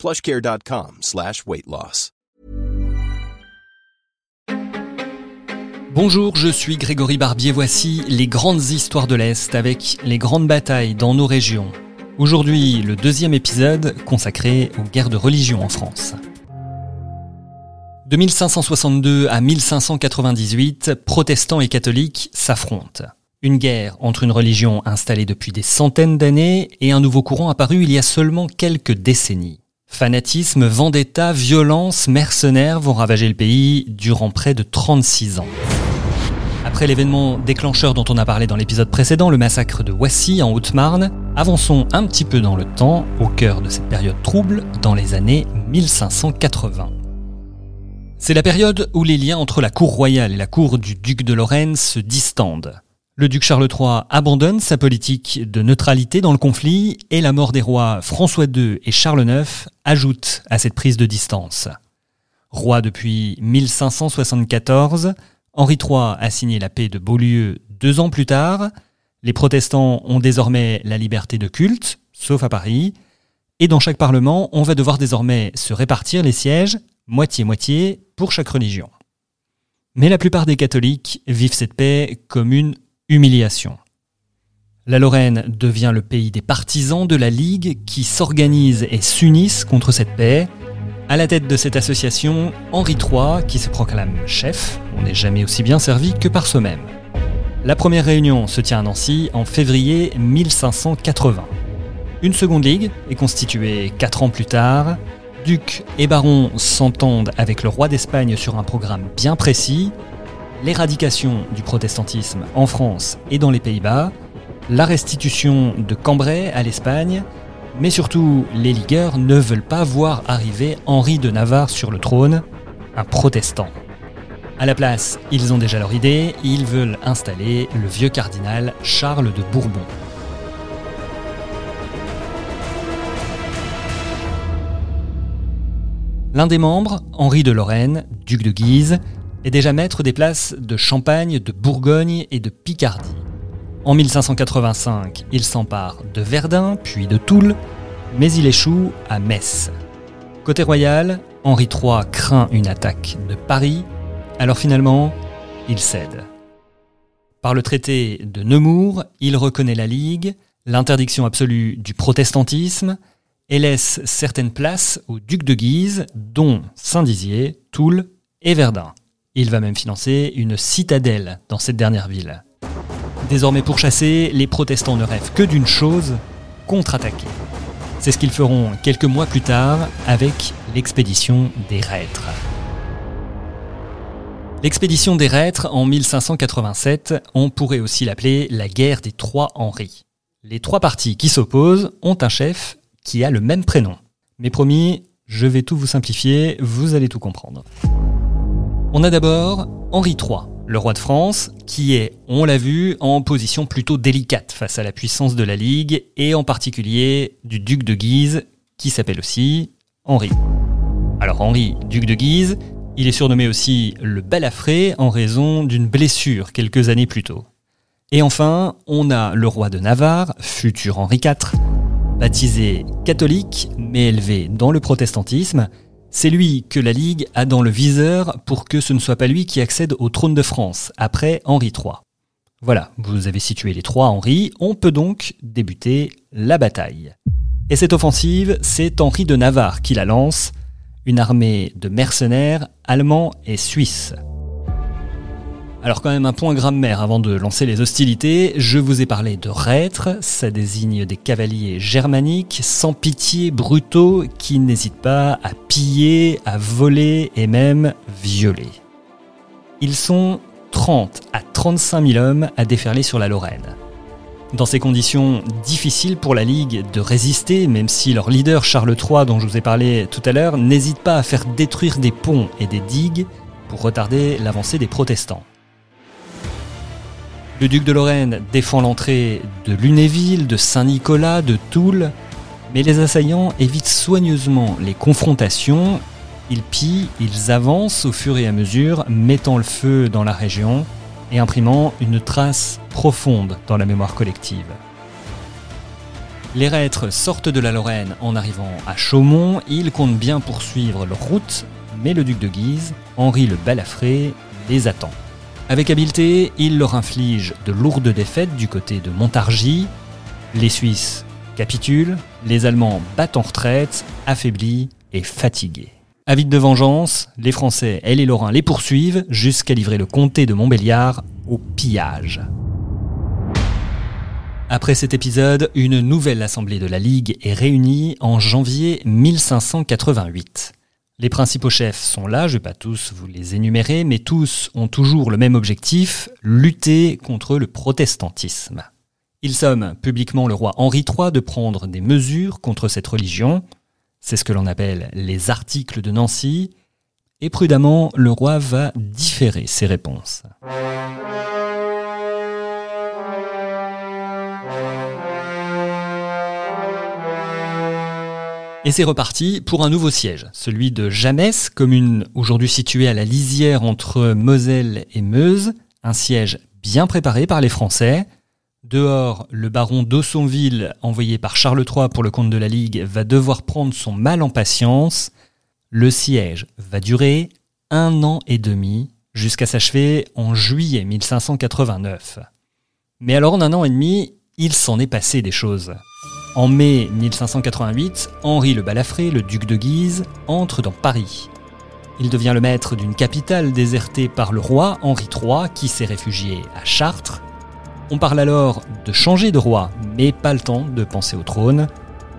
plushcare.com slash. Bonjour, je suis Grégory Barbier. Voici les grandes histoires de l'Est avec les grandes batailles dans nos régions. Aujourd'hui, le deuxième épisode consacré aux guerres de religion en France. De 1562 à 1598, protestants et catholiques s'affrontent. Une guerre entre une religion installée depuis des centaines d'années et un nouveau courant apparu il y a seulement quelques décennies. Fanatisme, vendetta, violence, mercenaires vont ravager le pays durant près de 36 ans. Après l'événement déclencheur dont on a parlé dans l'épisode précédent, le massacre de Wassy en Haute-Marne, avançons un petit peu dans le temps, au cœur de cette période trouble, dans les années 1580. C'est la période où les liens entre la cour royale et la cour du duc de Lorraine se distendent. Le duc Charles III abandonne sa politique de neutralité dans le conflit et la mort des rois François II et Charles IX ajoute à cette prise de distance. Roi depuis 1574, Henri III a signé la paix de Beaulieu deux ans plus tard. Les protestants ont désormais la liberté de culte, sauf à Paris. Et dans chaque parlement, on va devoir désormais se répartir les sièges, moitié-moitié, pour chaque religion. Mais la plupart des catholiques vivent cette paix comme une humiliation. La Lorraine devient le pays des partisans de la Ligue qui s'organisent et s'unissent contre cette paix. À la tête de cette association, Henri III, qui se proclame chef, on n'est jamais aussi bien servi que par soi-même. La première réunion se tient à Nancy en février 1580. Une seconde ligue est constituée quatre ans plus tard. Duc et baron s'entendent avec le roi d'Espagne sur un programme bien précis, l'éradication du protestantisme en France et dans les Pays-Bas, la restitution de Cambrai à l'Espagne, mais surtout les ligueurs ne veulent pas voir arriver Henri de Navarre sur le trône, un protestant. À la place, ils ont déjà leur idée, ils veulent installer le vieux cardinal Charles de Bourbon. L'un des membres, Henri de Lorraine, duc de Guise, est déjà maître des places de Champagne, de Bourgogne et de Picardie. En 1585, il s'empare de Verdun, puis de Toul, mais il échoue à Metz. Côté royal, Henri III craint une attaque de Paris, alors finalement, il cède. Par le traité de Nemours, il reconnaît la Ligue, l'interdiction absolue du protestantisme, et laisse certaines places au duc de Guise, dont Saint-Dizier, Toul et Verdun. Il va même financer une citadelle dans cette dernière ville. Désormais pourchassés, les protestants ne rêvent que d'une chose, contre-attaquer. C'est ce qu'ils feront quelques mois plus tard avec l'expédition des Rêtres. L'expédition des Rêtres en 1587, on pourrait aussi l'appeler la guerre des trois Henri. Les trois partis qui s'opposent ont un chef qui a le même prénom. Mais promis, je vais tout vous simplifier, vous allez tout comprendre. On a d'abord Henri III, le roi de France, qui est, on l'a vu, en position plutôt délicate face à la puissance de la Ligue, et en particulier du duc de Guise, qui s'appelle aussi Henri. Alors Henri, duc de Guise, il est surnommé aussi le balafré en raison d'une blessure quelques années plus tôt. Et enfin, on a le roi de Navarre, futur Henri IV, baptisé catholique, mais élevé dans le protestantisme, c'est lui que la Ligue a dans le viseur pour que ce ne soit pas lui qui accède au trône de France, après Henri III. Voilà, vous avez situé les trois Henri, on peut donc débuter la bataille. Et cette offensive, c'est Henri de Navarre qui la lance, une armée de mercenaires allemands et suisses. Alors quand même un point grammaire avant de lancer les hostilités, je vous ai parlé de reîtres, ça désigne des cavaliers germaniques sans pitié, brutaux, qui n'hésitent pas à piller, à voler et même violer. Ils sont 30 à 35 000 hommes à déferler sur la Lorraine. Dans ces conditions difficiles pour la Ligue de résister, même si leur leader Charles III, dont je vous ai parlé tout à l'heure, n'hésite pas à faire détruire des ponts et des digues pour retarder l'avancée des protestants. Le duc de Lorraine défend l'entrée de Lunéville, de Saint-Nicolas, de Toul, mais les assaillants évitent soigneusement les confrontations, ils pillent, ils avancent au fur et à mesure, mettant le feu dans la région et imprimant une trace profonde dans la mémoire collective. Les reîtres sortent de la Lorraine en arrivant à Chaumont, ils comptent bien poursuivre leur route, mais le duc de Guise, Henri le Balafré, les attend. Avec habileté, il leur inflige de lourdes défaites du côté de Montargis. Les Suisses capitulent, les Allemands battent en retraite, affaiblis et fatigués. Avides de vengeance, les Français et les Lorrains les poursuivent jusqu'à livrer le comté de Montbéliard au pillage. Après cet épisode, une nouvelle assemblée de la Ligue est réunie en janvier 1588. Les principaux chefs sont là, je ne vais pas tous vous les énumérer, mais tous ont toujours le même objectif, lutter contre le protestantisme. Ils somment publiquement le roi Henri III de prendre des mesures contre cette religion, c'est ce que l'on appelle les articles de Nancy, et prudemment le roi va différer ses réponses. Et c'est reparti pour un nouveau siège, celui de Jamès, commune aujourd'hui située à la lisière entre Moselle et Meuse, un siège bien préparé par les Français. Dehors, le baron d'Aussonville, envoyé par Charles III pour le compte de la Ligue, va devoir prendre son mal en patience. Le siège va durer un an et demi, jusqu'à s'achever en juillet 1589. Mais alors en un an et demi, il s'en est passé des choses. En mai 1588, Henri le Balafré, le duc de Guise, entre dans Paris. Il devient le maître d'une capitale désertée par le roi Henri III qui s'est réfugié à Chartres. On parle alors de changer de roi, mais pas le temps de penser au trône.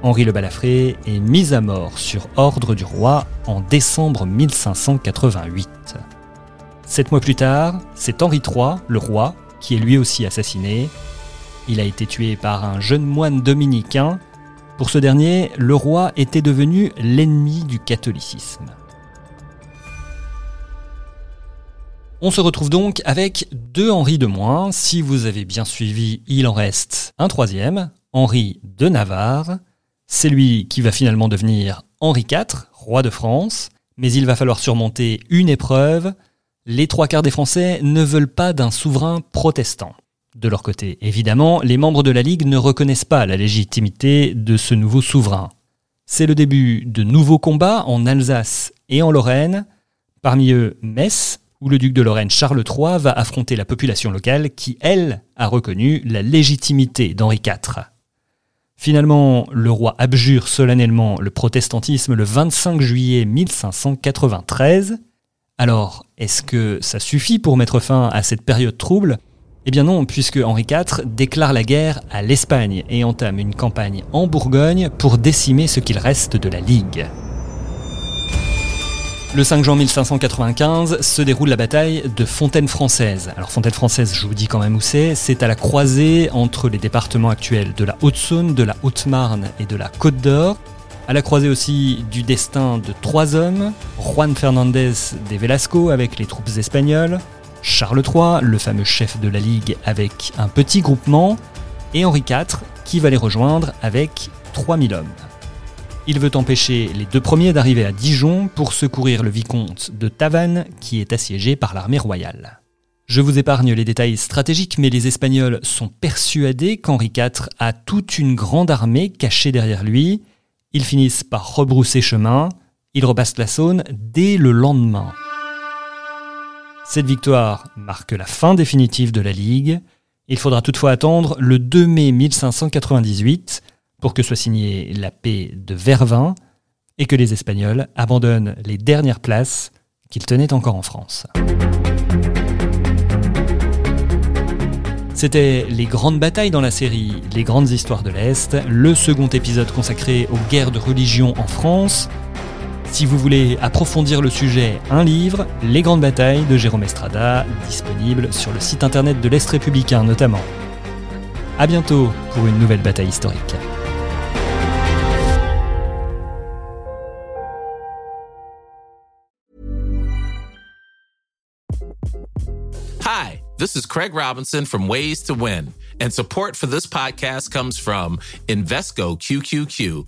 Henri le Balafré est mis à mort sur ordre du roi en décembre 1588. Sept mois plus tard, c'est Henri III, le roi, qui est lui aussi assassiné, il a été tué par un jeune moine dominicain. Pour ce dernier, le roi était devenu l'ennemi du catholicisme. On se retrouve donc avec deux Henri de moins. Si vous avez bien suivi, il en reste un troisième, Henri de Navarre. C'est lui qui va finalement devenir Henri IV, roi de France. Mais il va falloir surmonter une épreuve. Les trois quarts des Français ne veulent pas d'un souverain protestant. De leur côté, évidemment, les membres de la Ligue ne reconnaissent pas la légitimité de ce nouveau souverain. C'est le début de nouveaux combats en Alsace et en Lorraine, parmi eux Metz, où le duc de Lorraine Charles III va affronter la population locale qui, elle, a reconnu la légitimité d'Henri IV. Finalement, le roi abjure solennellement le protestantisme le 25 juillet 1593. Alors, est-ce que ça suffit pour mettre fin à cette période trouble? Eh bien non, puisque Henri IV déclare la guerre à l'Espagne et entame une campagne en Bourgogne pour décimer ce qu'il reste de la Ligue. Le 5 juin 1595 se déroule la bataille de Fontaine-Française. Alors Fontaine-Française, je vous dis quand même où c'est, c'est à la croisée entre les départements actuels de la Haute-Saône, de la Haute-Marne et de la Côte d'Or. À la croisée aussi du destin de trois hommes, Juan Fernandez de Velasco avec les troupes espagnoles, Charles III, le fameux chef de la Ligue avec un petit groupement, et Henri IV qui va les rejoindre avec 3000 hommes. Il veut empêcher les deux premiers d'arriver à Dijon pour secourir le vicomte de Tavannes qui est assiégé par l'armée royale. Je vous épargne les détails stratégiques, mais les Espagnols sont persuadés qu'Henri IV a toute une grande armée cachée derrière lui. Ils finissent par rebrousser chemin, ils repassent la Saône dès le lendemain. Cette victoire marque la fin définitive de la Ligue. Il faudra toutefois attendre le 2 mai 1598 pour que soit signée la paix de Vervins et que les Espagnols abandonnent les dernières places qu'ils tenaient encore en France. C'était les grandes batailles dans la série Les grandes histoires de l'Est, le second épisode consacré aux guerres de religion en France, si vous voulez approfondir le sujet, un livre, Les Grandes Batailles de Jérôme Estrada, disponible sur le site internet de l'Est républicain notamment. À bientôt pour une nouvelle bataille historique. Hi, this is Craig Robinson from Ways to Win, and support for this podcast comes from Invesco QQQ